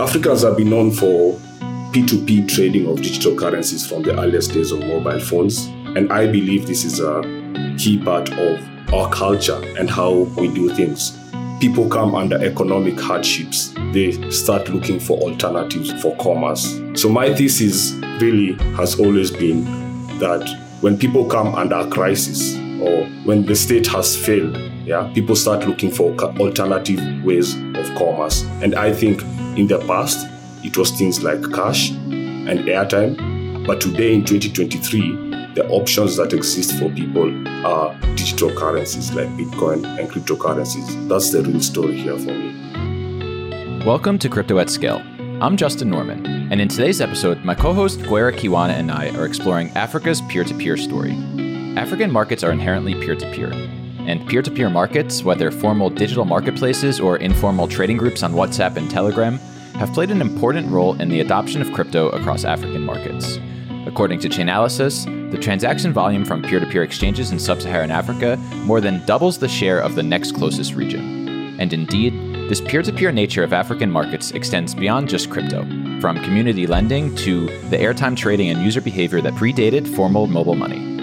Africans have been known for P2P trading of digital currencies from the earliest days of mobile phones. And I believe this is a key part of our culture and how we do things. People come under economic hardships. They start looking for alternatives for commerce. So, my thesis really has always been that when people come under a crisis or when the state has failed, yeah, people start looking for alternative ways of commerce. And I think in the past, it was things like cash and airtime. But today in 2023, the options that exist for people are digital currencies like Bitcoin and cryptocurrencies. That's the real story here for me. Welcome to Crypto at Scale. I'm Justin Norman, and in today's episode, my co host Gwera Kiwana and I are exploring Africa's peer to peer story. African markets are inherently peer to peer, and peer to peer markets, whether formal digital marketplaces or informal trading groups on WhatsApp and Telegram, have played an important role in the adoption of crypto across African markets. According to Chainalysis, the transaction volume from peer to peer exchanges in sub Saharan Africa more than doubles the share of the next closest region. And indeed, this peer to peer nature of African markets extends beyond just crypto, from community lending to the airtime trading and user behavior that predated formal mobile money.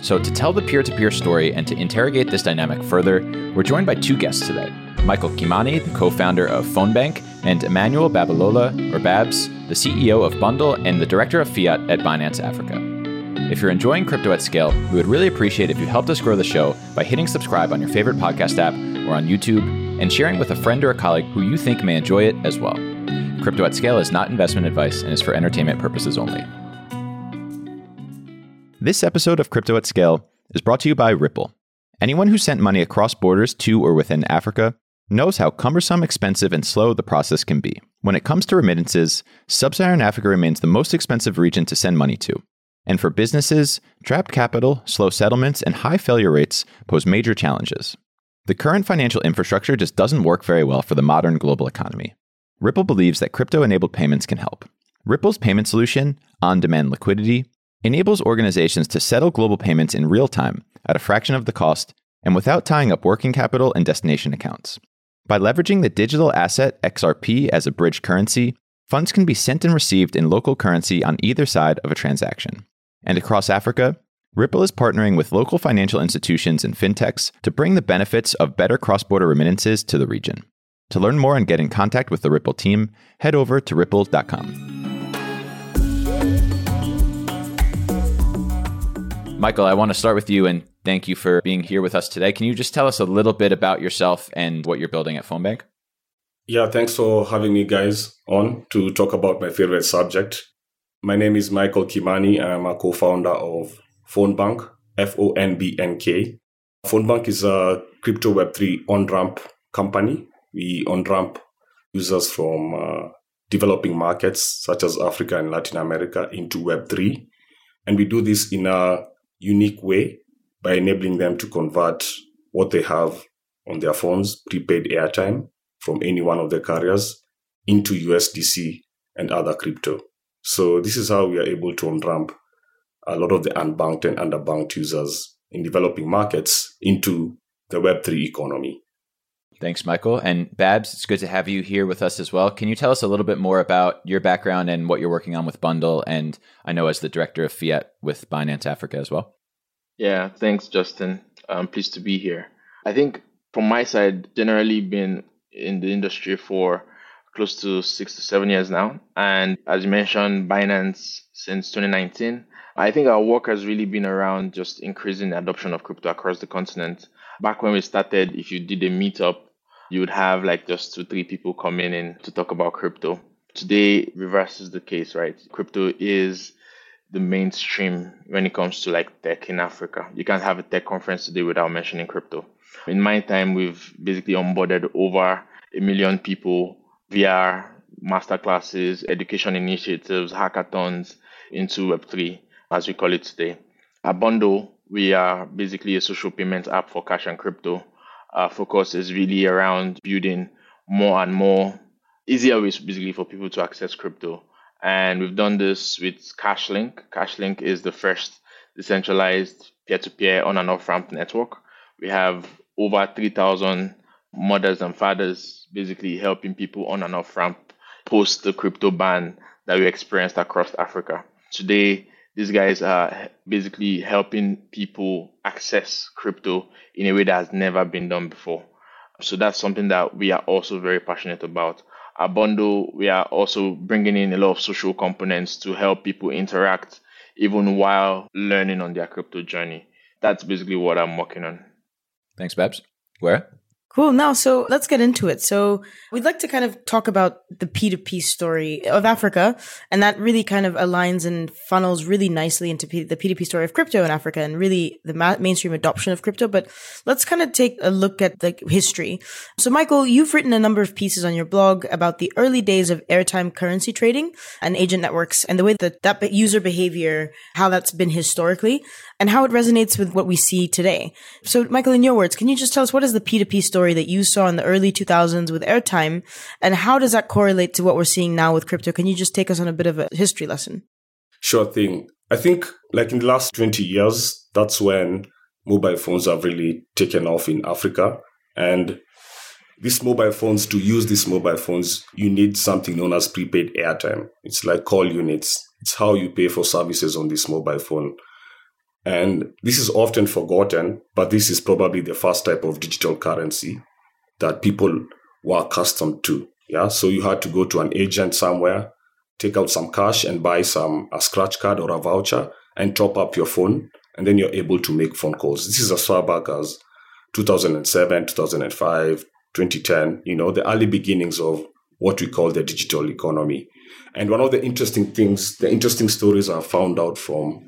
So, to tell the peer to peer story and to interrogate this dynamic further, we're joined by two guests today Michael Kimani, the co founder of Fonbnk, and Emmanuel Babalola, or Babz, the CEO of Bundle and the director of Fiat at Binance Africa. If you're enjoying Crypto at Scale, we would really appreciate if you helped us grow the show by hitting subscribe on your favorite podcast app or on YouTube and sharing with a friend or a colleague who you think may enjoy it as well. Crypto at Scale is not investment advice and is for entertainment purposes only. This episode of Crypto at Scale is brought to you by Ripple. Anyone who sent money across borders to or within Africa knows how cumbersome, expensive, and slow the process can be. When it comes to remittances, Sub Saharan Africa remains the most expensive region to send money to. And for businesses, trapped capital, slow settlements, and high failure rates pose major challenges. The current financial infrastructure just doesn't work very well for the modern global economy. Ripple believes that crypto enabled payments can help. Ripple's payment solution, on demand liquidity, enables organizations to settle global payments in real time at a fraction of the cost and without tying up working capital and destination accounts. By leveraging the digital asset XRP as a bridge currency, funds can be sent and received in local currency on either side of a transaction. And across Africa, Ripple is partnering with local financial institutions and fintechs to bring the benefits of better cross border remittances to the region. To learn more and get in contact with the Ripple team, head over to ripple.com. Michael, I want to start with you and thank you for being here with us today. Can you just tell us a little bit about yourself and what you're building at Fonbnk? Yeah, thanks for having me, guys, on to talk about my favorite subject. My name is Michael Kimani. I'm a co founder of Fonbnk, F O N B N K. Fonbnk is a crypto Web3 on ramp company. We on ramp users from uh, developing markets such as Africa and Latin America into Web3. And we do this in a unique way by enabling them to convert what they have on their phones, prepaid airtime from any one of the carriers, into USDC and other crypto. So this is how we are able to on-ramp a lot of the unbanked and underbanked users in developing markets into the Web3 economy. Thanks, Michael. And Babz, it's good to have you here with us as well. Can you tell us a little bit more about your background and what you're working on with Bundle? And I know as the director of Fiat with Binance Africa as well. Yeah, thanks, Justin. I'm pleased to be here. I think from my side, generally been in the industry for close to six to seven years now. And as you mentioned, Binance since 2019. I think our work has really been around just increasing the adoption of crypto across the continent. Back when we started, if you did a meetup you would have like just two, three people coming in to talk about crypto. Today, reverse is the case, right? Crypto is the mainstream when it comes to like tech in Africa. You can't have a tech conference today without mentioning crypto. In my time, we've basically onboarded over a million people via masterclasses, education initiatives, hackathons into Web3, as we call it today. At Bundle, we are basically a social payment app for cash and crypto our focus is really around building more and more easier ways basically for people to access crypto. And we've done this with Cashlink. Cashlink is the first decentralized peer-to-peer on and off ramp network. We have over 3,000 mothers and fathers basically helping people on and off ramp post the crypto ban that we experienced across Africa. Today, these guys are basically helping people access crypto in a way that has never been done before. So that's something that we are also very passionate about. Our bundle, we are also bringing in a lot of social components to help people interact even while learning on their crypto journey. That's basically what I'm working on. Thanks, Babz. Gwera? Cool. Now, so let's get into it. So we'd like to kind of talk about the P2P story of Africa. And that really kind of aligns and funnels really nicely into P- the P2P story of crypto in Africa and really the ma- mainstream adoption of crypto. But let's kind of take a look at the history. So Michael, you've written a number of pieces on your blog about the early days of airtime currency trading and agent networks and the way that that user behavior, how that's been historically and how it resonates with what we see today. So, Michael, in your words, can you just tell us what is the P2P story that you saw in the early 2000s with airtime, and how does that correlate to what we're seeing now with crypto? Can you just take us on a bit of a history lesson? Sure thing. I think, like in the last 20 years, that's when mobile phones have really taken off in Africa. And these mobile phones, to use these mobile phones, you need something known as prepaid airtime. It's like call units. It's how you pay for services on this mobile phone. And this is often forgotten, but this is probably the first type of digital currency that people were accustomed to. Yeah. So you had to go to an agent somewhere, take out some cash and buy some a scratch card or a voucher and top up your phone. And then you're able to make phone calls. This is as far back as 2007, 2005, 2010, you know, the early beginnings of what we call the digital economy. And one of the interesting things, the interesting stories I found out from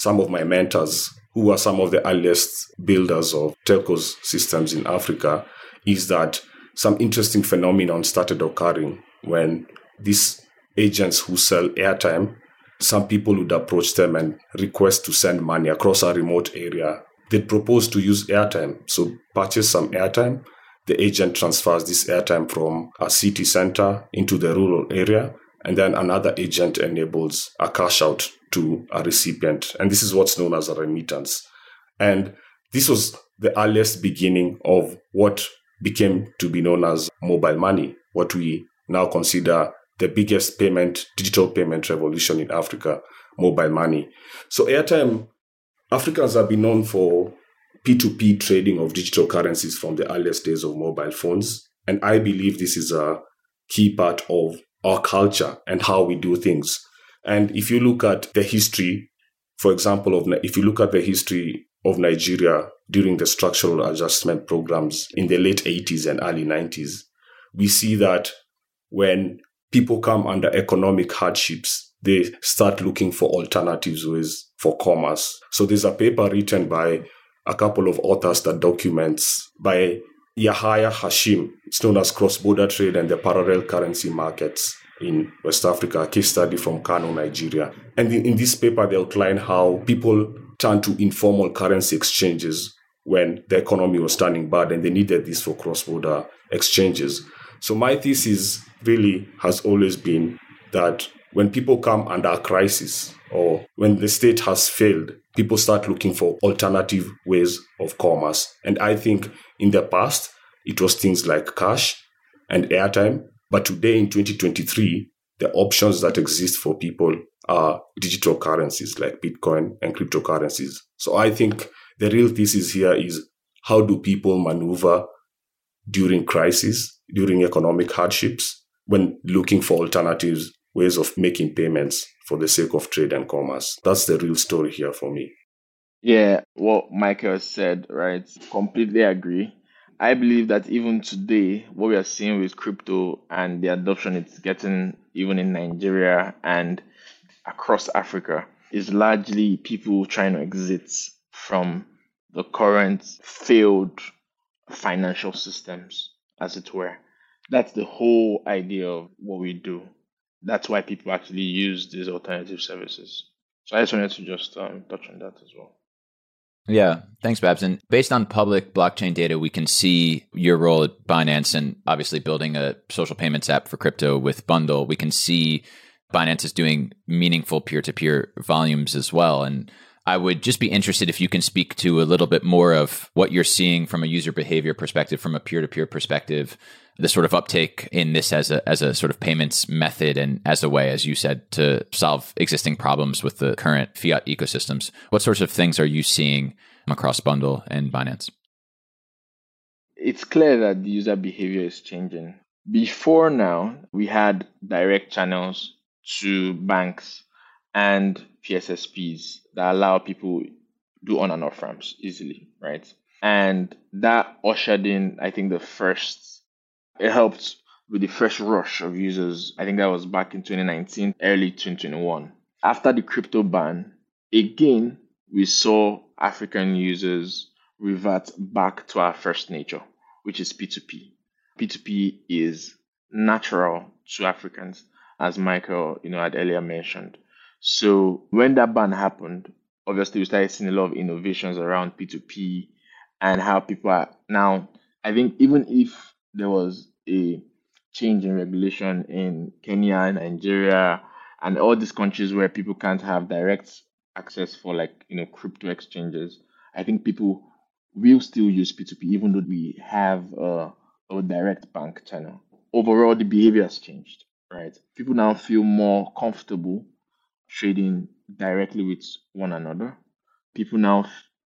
some of my mentors, who were some of the earliest builders of telcos systems in Africa, is that some interesting phenomenon started occurring when these agents who sell airtime, some people would approach them and request to send money across a remote area. They'd propose to use airtime. So purchase some airtime. The agent transfers this airtime from a city center into the rural area and then another agent enables a cash out to a recipient. And this is what's known as a remittance. And this was the earliest beginning of what became to be known as mobile money, what we now consider the biggest payment, digital payment revolution in Africa, mobile money. So airtime, Africans have been known for P2P trading of digital currencies from the earliest days of mobile phones. And I believe this is a key part of our culture and how we do things. And if you look at the history, for example, of if you look at the history of Nigeria during the structural adjustment programs in the late 80s and early 90s, we see that when people come under economic hardships, they start looking for alternatives ways for commerce. So there's a paper written by a couple of authors that documents by Yahaya Hashim. It's known as Cross Border Trade and the Parallel Currency Markets in West Africa, a case study from Kano, Nigeria. And in, in this paper, they outline how people turned to informal currency exchanges when the economy was turning bad and they needed this for cross border exchanges. So, my thesis really has always been that when people come under crisis or when the state has failed, people start looking for alternative ways of commerce. And I think in the past, it was things like cash and airtime. But today in 2023, the options that exist for people are digital currencies like Bitcoin and cryptocurrencies. So I think the real thesis here is how do people maneuver during crisis, during economic hardships, when looking for alternatives, ways of making payments for the sake of trade and commerce. That's the real story here for me. Yeah, what Michael said, right? Completely agree. I believe that even today, what we are seeing with crypto and the adoption it's getting even in Nigeria and across Africa is largely people trying to exit from the current failed financial systems, as it were. That's the whole idea of what we do. That's why people actually use these alternative services. So I just wanted to just um, touch on that as well. Yeah, thanks, Babz. And based on public blockchain data, we can see your role at Binance and obviously building a social payments app for crypto with Bundle. We can see Binance is doing meaningful peer to peer volumes as well. And I would just be interested if you can speak to a little bit more of what you're seeing from a user behavior perspective, from a peer to peer perspective, the sort of uptake in this as a as a sort of payments method and as a way, as you said, to solve existing problems with the current fiat ecosystems. What sorts of things are you seeing across Bundle and Binance? It's clear that the user behavior is changing. Before now, we had direct channels to banks and PSSPs that allow people do on and off ramps easily, right? And that ushered in, I think, the first, it helped with the first rush of users. I think that was back in 2019, early 2021. After the crypto ban, again, we saw African users revert back to our first nature, which is P2P. P2P is natural to Africans, as Michael, you know, had earlier mentioned. So when that ban happened, obviously we started seeing a lot of innovations around P2P and how people are now. I think even if there was a change in regulation in Kenya, and Nigeria, and all these countries where people can't have direct access for like you know crypto exchanges, I think people will still use P2P even though we have a, a direct bank channel. Overall, the behavior has changed, right? People now feel more comfortable trading directly with one another. People now,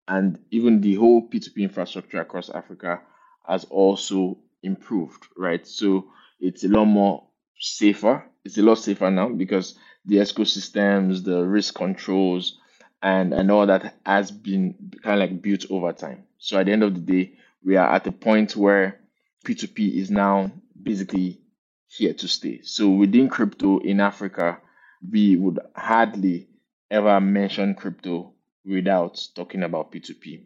and even the whole P2P infrastructure across Africa has also improved, right? So it's a lot more safer. It's a lot safer now because the ecosystems, the risk controls, and and all that has been kind of like built over time. So at the end of the day, we are at a point where P2P is now basically here to stay. So within crypto in Africa, we would hardly ever mention crypto without talking about P2P.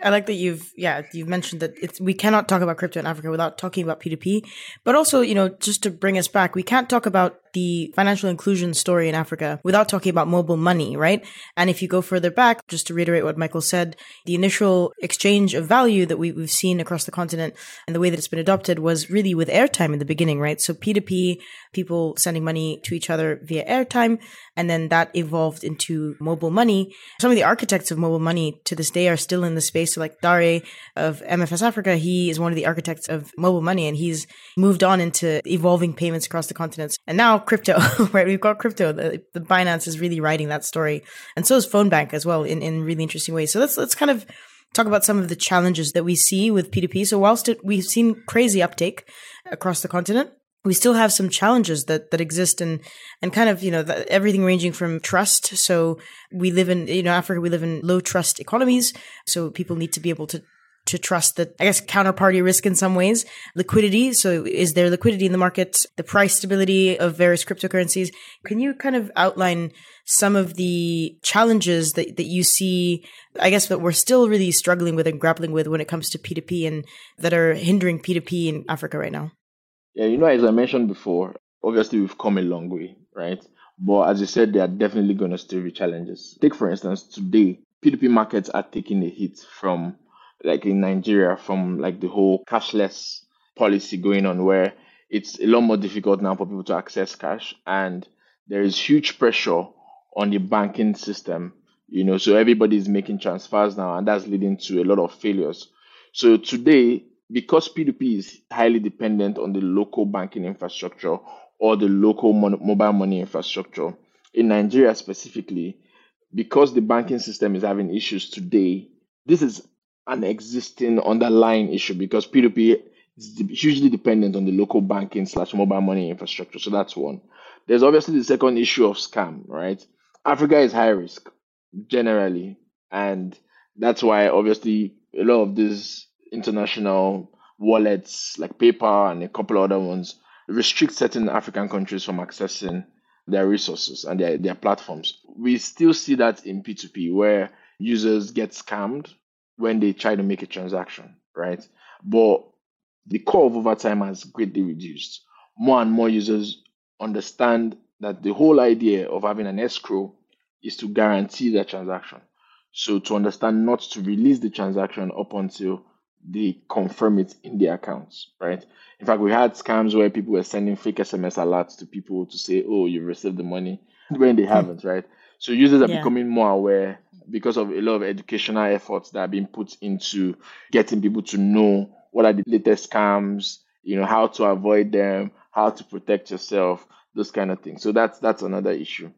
I like that you've yeah you've mentioned that it's we cannot talk about crypto in Africa without talking about P2P, but also you know just to bring us back, we can't talk about the financial inclusion story in Africa without talking about mobile money, right? And if you go further back, just to reiterate what Michael said, the initial exchange of value that we, we've seen across the continent and the way that it's been adopted was really with airtime in the beginning, right? So P2P, people sending money to each other via airtime, and then that evolved into mobile money. Some of the architects of mobile money to this day are still in the space. So like Dare of MFS Africa, he is one of the architects of mobile money and he's moved on into evolving payments across the continents. And now crypto, right? We've got crypto. The, the Binance is really writing that story, and so is Fonbnk as well in in really interesting ways. So let's let's kind of talk about some of the challenges that we see with P2P. So whilst it, we've seen crazy uptake across the continent, we still have some challenges that that exist and and kind of you know the, everything ranging from trust so we live in you know africa we live in low trust economies so people need to be able to to trust that, I guess, counterparty risk in some ways, liquidity. So is there liquidity in the market, the price stability of various cryptocurrencies? Can you kind of outline some of the challenges that, that you see, I guess, that we're still really struggling with and grappling with when it comes to P2P and that are hindering P2P in Africa right now? Yeah, you know, as I mentioned before, obviously we've come a long way, right? But as you said, there are definitely going to still be challenges. Take, for instance, today, P2P markets are taking a hit from like in Nigeria from like the whole cashless policy going on where it's a lot more difficult now for people to access cash and there is huge pressure on the banking system you know so everybody is making transfers now and that's leading to a lot of failures. So today because p2p is highly dependent on the local banking infrastructure or the local mon- mobile money infrastructure in nigeria specifically because the banking system is having issues today this is an existing underlying issue because P2P is hugely dependent on the local banking slash mobile money infrastructure. So that's one. There's obviously the second issue of scam, right? Africa is high risk generally, and that's why obviously a lot of these international wallets like PayPal and a couple other ones restrict certain African countries from accessing their resources and their, their platforms. We still see that in P2P where users get scammed when they try to make a transaction, right? But the core of overtime has greatly reduced. More and more users understand that the whole idea of having an escrow is to guarantee that transaction. So to understand not to release the transaction up until they confirm it in their accounts, right? In fact, we had scams where people were sending fake SMS alerts to people to say, "Oh, you received the money," when they hmm. haven't, right? So users are yeah. becoming more aware because of a lot of educational efforts that are being put into getting people to know what are the latest scams, you know, how to avoid them, how to protect yourself, those kind of things. So that's that's another issue.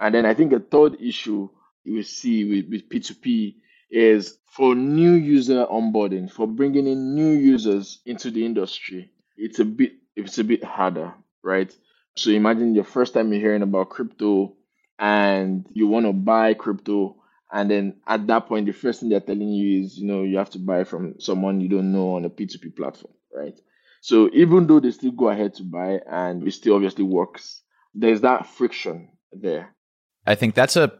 And then I think a third issue we see with, with P2P is for new user onboarding, for bringing in new users into the industry. It's a bit it's a bit harder, right? So imagine your first time you're hearing about crypto and you want to buy crypto and then at that point the first thing they're telling you is you know you have to buy from someone you don't know on a p2p platform right? So even though they still go ahead to buy and it still obviously works there's that friction there. I think that's a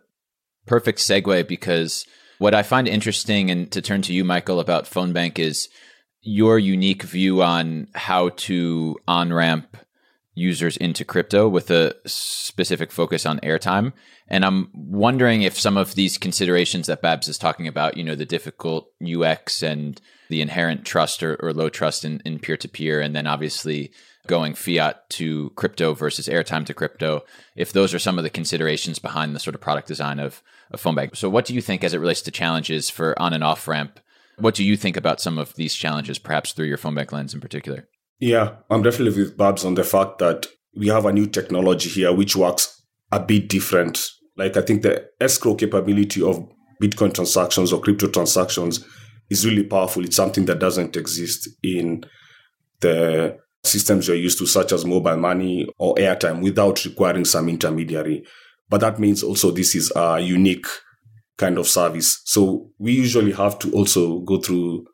perfect segue because what i find interesting and to turn to you michael about Fonbnk is your unique view on how to on ramp users into crypto with a specific focus on airtime. And I'm wondering if some of these considerations that Babz is talking about, you know, the difficult UX and the inherent trust or, or low trust in, in peer-to-peer, and then obviously going fiat to crypto versus airtime to crypto, if those are some of the considerations behind the sort of product design of, a phone Fonbnk. So what do you think as it relates to challenges for on and off ramp? What do you think about some of these challenges, perhaps through your Fonbnk lens in particular? Yeah, I'm definitely with Babz on the fact that we have a new technology here which works a bit different. Like I think the escrow capability of Bitcoin transactions or crypto transactions is really powerful. It's something that doesn't exist in the systems you're used to, such as mobile money or airtime, without requiring some intermediary. But that means also this is a unique kind of service. So we usually have to also go through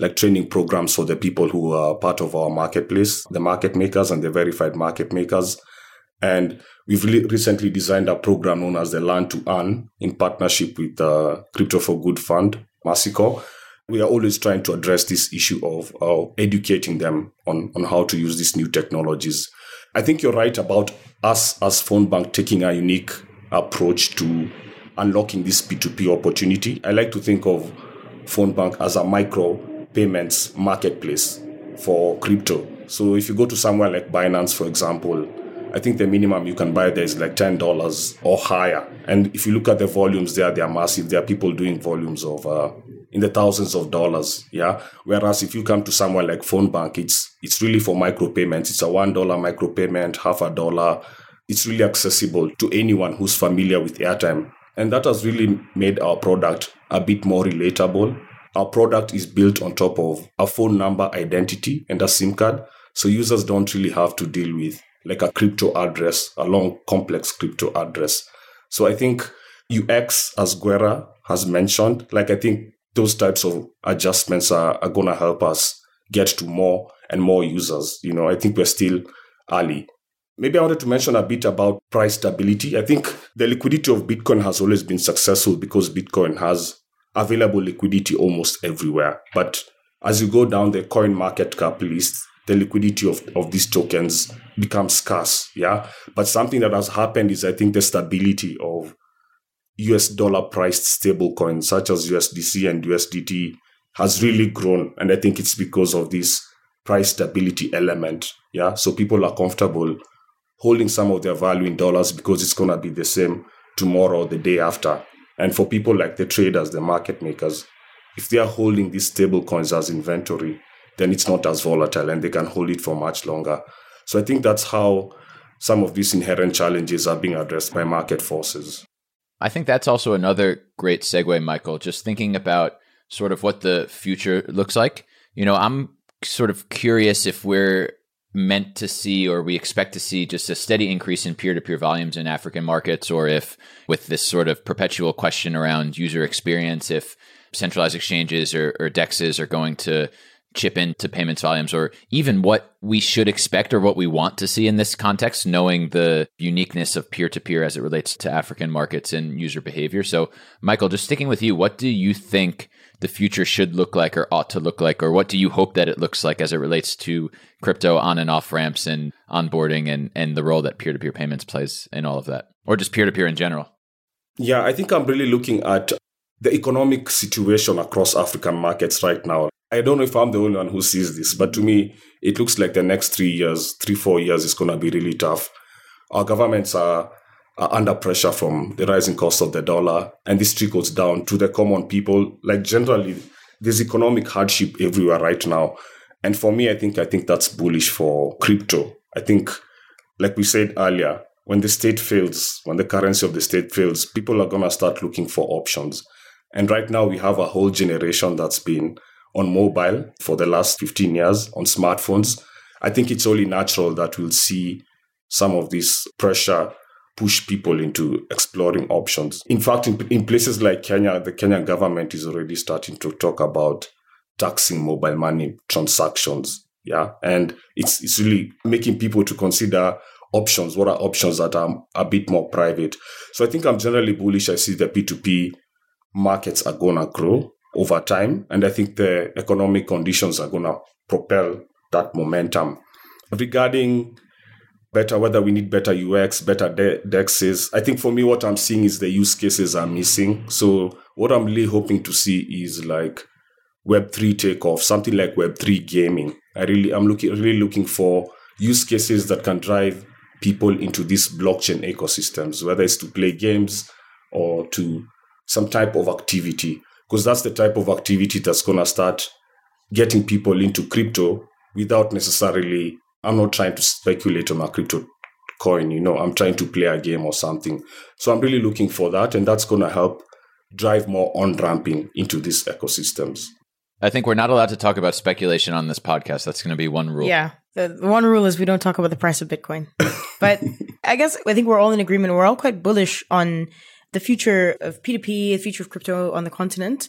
like training programs for the people who are part of our marketplace, the market makers and the verified market makers. And we've recently designed a program known as the Learn to Earn in partnership with the uh, Crypto for Good Fund, Mercy Corps. We are always trying to address this issue of uh, educating them on, on how to use these new technologies. I think you're right about us as Fonbnk taking a unique approach to unlocking this P2P opportunity. I like to think of Fonbnk as a micro payments marketplace for crypto. So if you go to somewhere like Binance, for example, I think the minimum you can buy there is like ten dollars or higher. And if you look at the volumes there, they are massive. There are people doing volumes of uh, in the thousands of dollars. Yeah. Whereas if you come to somewhere like Fonbnk, it's it's really for micro payments. It's a one dollar micro payment, half a dollar. It's really accessible to anyone who's familiar with airtime. And that has really made our product a bit more relatable our product is built on top of a phone number identity and a SIM card. So users don't really have to deal with like a crypto address, a long complex crypto address. So I think UX, as Gwera has mentioned, like I think those types of adjustments are, are to help us get to more and more users. You know, I think we're still early. Maybe I wanted to mention a bit about price stability. I think the liquidity of Bitcoin has always been successful because Bitcoin has available liquidity almost everywhere. But as you go down the coin market cap list, the liquidity of, of these tokens becomes scarce. Yeah. But something that has happened is I think the stability of US dollar priced stable coins such as USDC and USDT has really grown. And I think it's because of this price stability element. Yeah. So people are comfortable holding some of their value in dollars because it's going to be the same tomorrow or the day after. And for people like the traders, the market makers, if they are holding these stable coins as inventory, then it's not as volatile and they can hold it for much longer. So I think that's how some of these inherent challenges are being addressed by market forces. I think that's also another great segue, Michael, just thinking about sort of what the future looks like. You know, I'm sort of curious if we're meant to see or we expect to see just a steady increase in peer to peer volumes in African markets, or if with this sort of perpetual question around user experience, if centralized exchanges or, or DEXs are going to chip into payments volumes, or even what we should expect or what we want to see in this context, knowing the uniqueness of peer to peer as it relates to African markets and user behavior. So, Michael, just sticking with you, what do you think? The future should look like or ought to look like, or what do you hope that it looks like as it relates to crypto on and off ramps and onboarding and, and the role that peer to peer payments plays in all of that, or just peer to peer in general? Yeah, I think I'm really looking at the economic situation across African markets right now. I don't know if I'm the only one who sees this, but to me, it looks like the next three years, three, four years is going to be really tough. Our governments are are under pressure from the rising cost of the dollar, and this trickles down to the common people. Like generally, there's economic hardship everywhere right now, And for me, I think I think that's bullish for crypto. I think, like we said earlier, when the state fails, when the currency of the state fails, people are gonna start looking for options. And right now, we have a whole generation that's been on mobile for the last 15 years on smartphones. I think it's only natural that we'll see some of this pressure push people into exploring options. In fact, in, in places like Kenya, the Kenyan government is already starting to talk about taxing mobile money transactions. Yeah. And it's, it's really making people to consider options. What are options that are a bit more private? So I think I'm generally bullish. I see the P2P markets are going to grow over time. And I think the economic conditions are going to propel that momentum. Regarding better, whether we need better UX, better de- dexes. I think for me, what I'm seeing is the use cases are missing. So what I'm really hoping to see is like Web3 takeoff, something like Web3 gaming. I really, I'm looking, really looking for use cases that can drive people into these blockchain ecosystems, whether it's to play games or to some type of activity, because that's the type of activity that's going to start getting people into crypto without necessarily I'm not trying to speculate on a crypto coin, you know, I'm trying to play a game or something. So I'm really looking for that, and that's going to help drive more on ramping into these ecosystems. I think we're not allowed to talk about speculation on this podcast. That's going to be one rule. Yeah. The, the one rule is we don't talk about the price of Bitcoin. but I guess I think we're all in agreement. We're all quite bullish on the future of P2P, the future of crypto on the continent.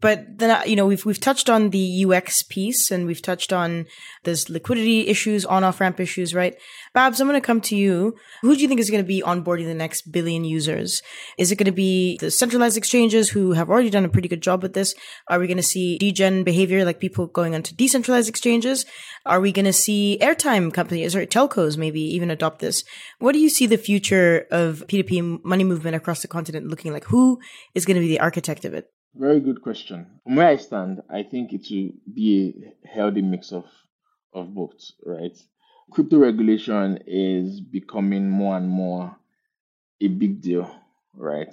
But then, uh, you know, we've, we've touched on the UX piece and we've touched on there's liquidity issues, on off ramp issues, right? Babz, I'm going to come to you. Who do you think is going to be onboarding the next billion users? Is it going to be the centralized exchanges who have already done a pretty good job with this? Are we going to see degen behavior like people going onto decentralized exchanges? Are we going to see airtime companies or telcos maybe even adopt this? What do you see the future of P2P money movement across the continent looking like? Who is going to be the architect of it? Very good question. From where I stand, I think it will be a healthy mix of of both, right? Crypto regulation is becoming more and more a big deal, right?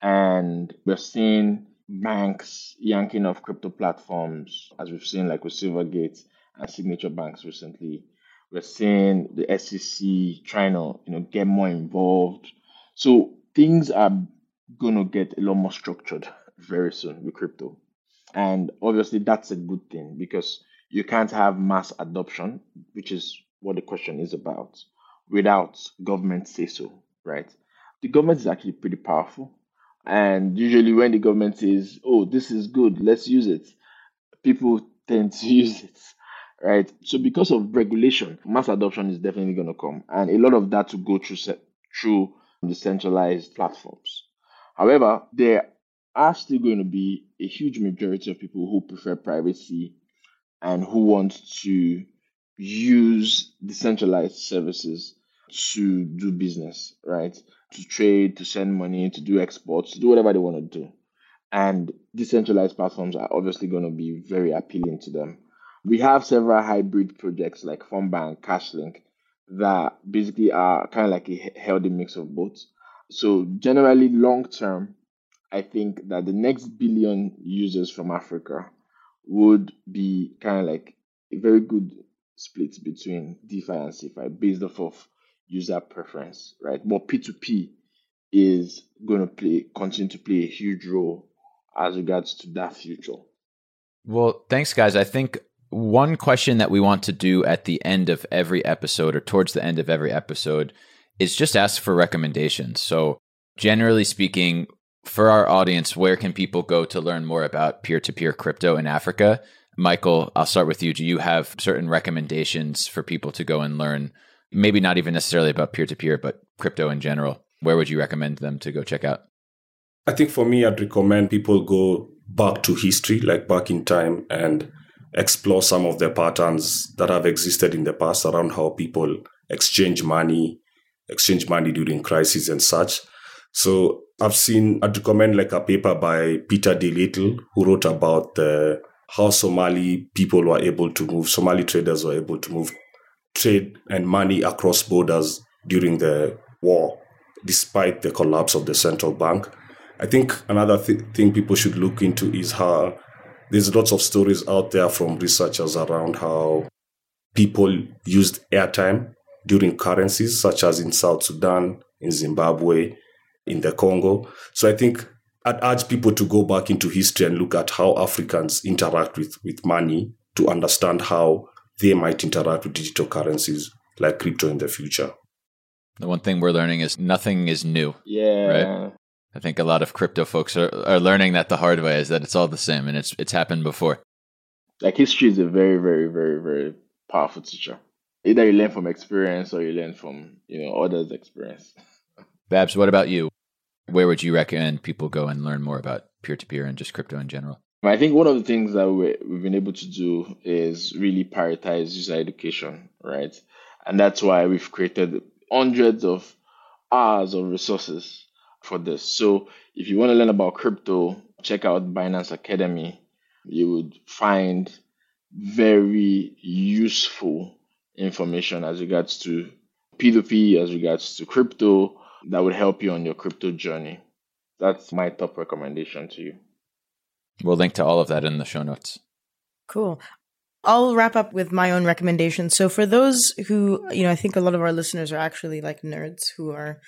And we're seeing banks yanking off crypto platforms, as we've seen like with Silvergate and Signature Banks recently. We're seeing the SEC trying to, you know, get more involved. So things are gonna get a lot more structured very soon with crypto. And obviously, that's a good thing because you can't have mass adoption, which is what the question is about, without government say so, right? The government is actually pretty powerful. And usually, when the government says, oh, this is good, let's use it, people tend to use it, right? So, because of regulation, mass adoption is definitely going to come. And a lot of that to go through, through the centralized platforms. However, there are still going to be a huge majority of people who prefer privacy and who want to use decentralized services to do business, right? To trade, to send money, to do exports, to do whatever they want to do. And decentralized platforms are obviously going to be very appealing to them. We have several hybrid projects like Fonbnk, Cashlink that basically are kind of like a healthy mix of both. So generally, long term, I think that the next billion users from Africa would be kind of like a very good split between DeFi and CeFi based off of user preference, right? But P2P is going to play continue to play a huge role as regards to that future. Well, thanks, guys. I think one question that we want to do at the end of every episode or towards the end of every episode is just ask for recommendations. So, generally speaking, for our audience, where can people go to learn more about peer to peer crypto in Africa? Michael, I'll start with you. Do you have certain recommendations for people to go and learn? Maybe not even necessarily about peer to peer, but crypto in general. Where would you recommend them to go check out? I think for me, I'd recommend people go back to history, like back in time, and explore some of the patterns that have existed in the past around how people exchange money, exchange money during crises and such. So I've seen, I'd recommend like a paper by Peter D. Little, who wrote about the, how Somali people were able to move, Somali traders were able to move trade and money across borders during the war, despite the collapse of the central bank. I think another th- thing people should look into is how there's lots of stories out there from researchers around how people used airtime during currencies, such as in South Sudan, in Zimbabwe, in the Congo. So I think I'd urge people to go back into history and look at how Africans interact with, with money to understand how they might interact with digital currencies like crypto in the future. The one thing we're learning is nothing is new. Yeah. Right. I think a lot of crypto folks are, are learning that the hard way is that it's all the same and it's it's happened before. Like history is a very, very, very, very powerful teacher. Either you learn from experience or you learn from, you know, others' experience. Babz, what about you? Where would you recommend people go and learn more about peer to peer and just crypto in general? I think one of the things that we, we've been able to do is really prioritize user education, right? And that's why we've created hundreds of hours of resources for this. So if you want to learn about crypto, check out Binance Academy. You would find very useful information as regards to P2P, as regards to crypto, that would help you on your crypto journey. That's my top recommendation to you. We'll link to all of that in the show notes. Cool. I'll wrap up with my own recommendations. So for those who, you know, I think a lot of our listeners are actually like nerds who are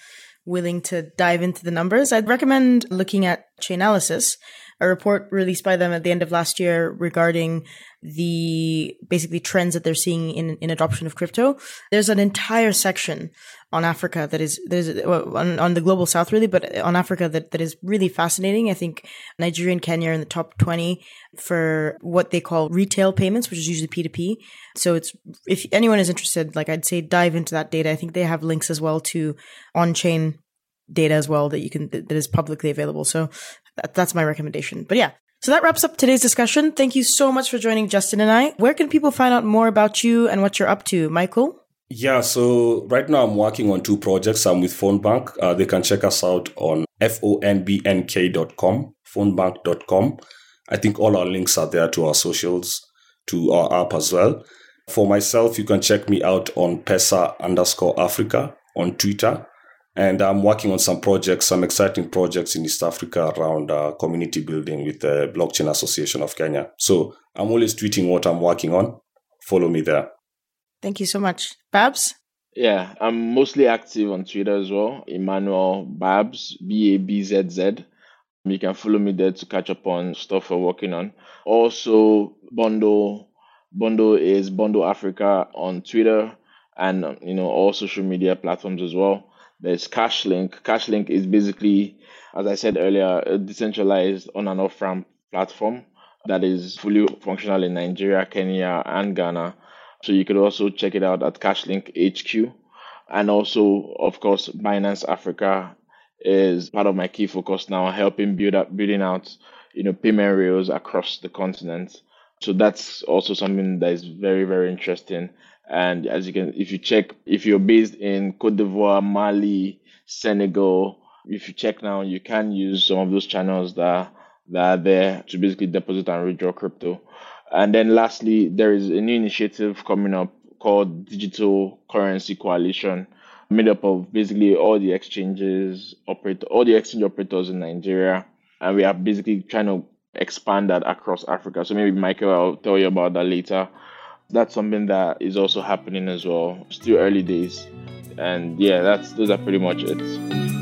willing to dive into the numbers, I'd recommend looking at Chainalysis, a report released by them at the end of last year regarding the basically trends that they're seeing in, in adoption of crypto. There's an entire section on Africa that is there's on, on the global south really, but on Africa that, that is really fascinating. I think Nigeria and Kenya are in the top 20 for what they call retail payments, which is usually P2P. So it's if anyone is interested, like I'd say dive into that data. I think they have links as well to on-chain data as well that you can that is publicly available. So that, that's my recommendation. But yeah, so that wraps up today's discussion. Thank you so much for joining Justin and I. Where can people find out more about you and what you're up to, Michael? Yeah, so right now I'm working on two projects. I'm with Fonbnk. Uh, they can check us out on fonbnk.com, phonebank.com. I think all our links are there to our socials, to our app as well. For myself, you can check me out on Pesa underscore Africa on Twitter. And I'm working on some projects, some exciting projects in East Africa around uh, community building with the Blockchain Association of Kenya. So I'm always tweeting what I'm working on. Follow me there. Thank you so much. Babz? Yeah, I'm mostly active on Twitter as well. Emmanuel Babz, B A B Z Z. You can follow me there to catch up on stuff we're working on. Also, Bundle Bundle is Bundle Africa on Twitter and you know all social media platforms as well. There's Cashlink. Cashlink is basically, as I said earlier, a decentralized on and off ramp platform that is fully functional in Nigeria, Kenya, and Ghana so you could also check it out at Cashlink HQ. And also, of course, Binance Africa is part of my key focus now, helping build up building out, you know, payment rails across the continent. So that's also something that is very, very interesting. And as you can, if you check, if you're based in Cote d'Ivoire, Mali, Senegal, if you check now, you can use some of those channels that, that are there to basically deposit and withdraw crypto. And then lastly, there is a new initiative coming up called Digital Currency Coalition, made up of basically all the exchanges operate all the exchange operators in Nigeria. And we are basically trying to expand that across Africa. So maybe Michael, I'll tell you about that later. That's something that is also happening as well. Still early days. And yeah, that's those are pretty much it.